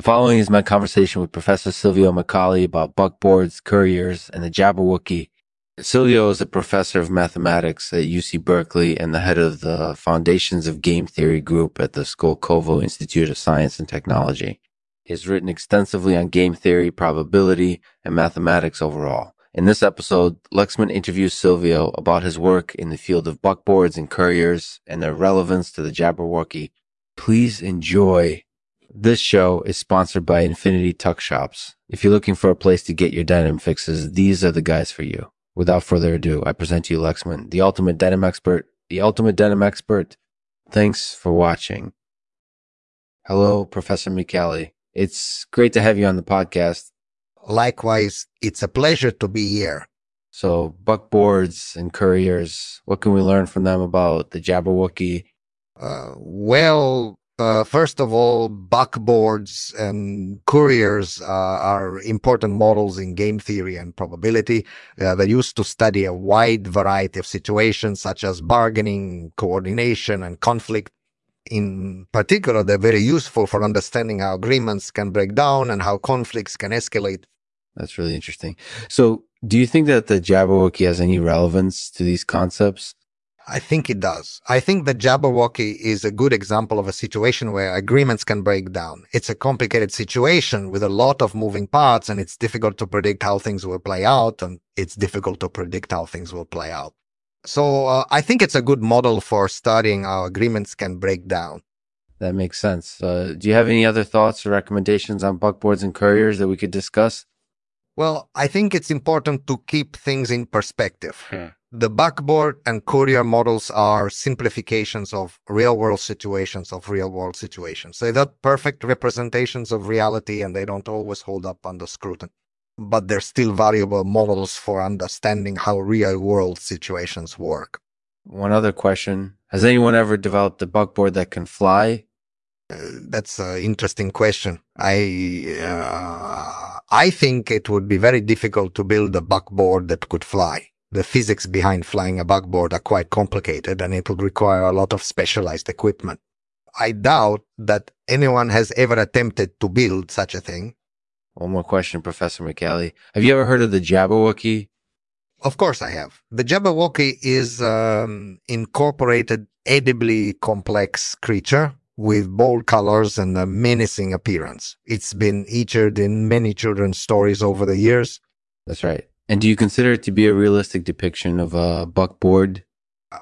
The following is my conversation with Professor Silvio Micali about buckboards, couriers, and the Jabberwocky. Silvio is a professor of mathematics at UC Berkeley and the head of the Foundations of Game Theory group at the Skolkovo Institute of Science and Technology. He has written extensively on game theory, probability, and mathematics overall. In this episode, Lexman interviews Silvio about his work in the field of buckboards and couriers and their relevance to the Jabberwocky. Please enjoy. This show is sponsored by Infinity Tuck Shops. If you're looking for a place to get your denim fixes, these are the guys for you. Without further ado, I present to you Lexman, the ultimate denim expert, the ultimate denim expert. Thanks for watching. Hello, Professor Micali. It's great to have you on the podcast. Likewise, it's a pleasure to be here. So, buckboards and couriers, what can we learn from them about the Jabberwocky? Uh, well, uh, first of all, buckboards and couriers uh, are important models in game theory and probability. Uh, they're used to study a wide variety of situations such as bargaining, coordination, and conflict. In particular, they're very useful for understanding how agreements can break down and how conflicts can escalate. That's really interesting. So, do you think that the Jabberwocky has any relevance to these concepts? I think it does. I think that Jabberwocky is a good example of a situation where agreements can break down. It's a complicated situation with a lot of moving parts and it's difficult to predict how things will play out and it's difficult to predict how things will play out. So uh, I think it's a good model for studying how agreements can break down. That makes sense. Uh, do you have any other thoughts or recommendations on buckboards and couriers that we could discuss? Well, I think it's important to keep things in perspective. The buckboard and courier models are simplifications of real world situations of real world situations. They're not perfect representations of reality and they don't always hold up under scrutiny, but they're still valuable models for understanding how real world situations work. One other question Has anyone ever developed a buckboard that can fly? Uh, that's an interesting question. I, uh, I think it would be very difficult to build a buckboard that could fly the physics behind flying a buckboard are quite complicated and it will require a lot of specialized equipment. I doubt that anyone has ever attempted to build such a thing. One more question, Professor Micali. Have you ever heard of the Jabberwocky? Of course I have. The Jabberwocky is um, incorporated edibly complex creature with bold colors and a menacing appearance. It's been featured in many children's stories over the years. That's right. And do you consider it to be a realistic depiction of a buckboard?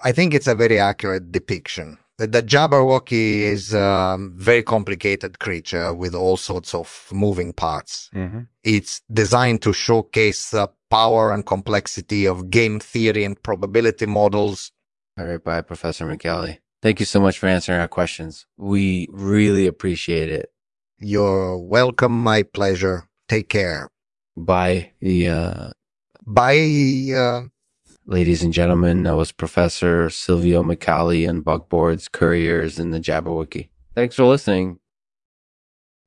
I think it's a very accurate depiction. The Jabberwocky is a very complicated creature with all sorts of moving parts. Mm-hmm. It's designed to showcase the power and complexity of game theory and probability models. All right, bye, Professor Micali. Thank you so much for answering our questions. We really appreciate it. You're welcome. My pleasure. Take care. Bye. The uh, Bye. Ladies and gentlemen, that was Professor Silvio Micali and Buckboards, Couriers, and the Jabberwocky. Thanks for listening.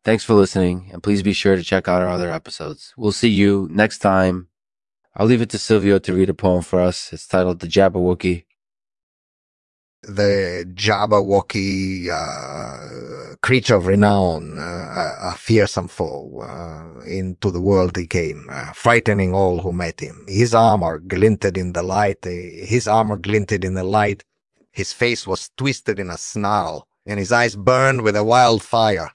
Thanks for listening, and please be sure to check out our other episodes. We'll see you next time. I'll leave it to Silvio to read a poem for us. It's titled The Jabberwocky the Jabberwocky uh, creature of renown, uh, a fearsome foe, uh, into the world he came, uh, frightening all who met him. His armor glinted in the light, uh, his armor glinted in the light, his face was twisted in a snarl, and his eyes burned with a wild fire.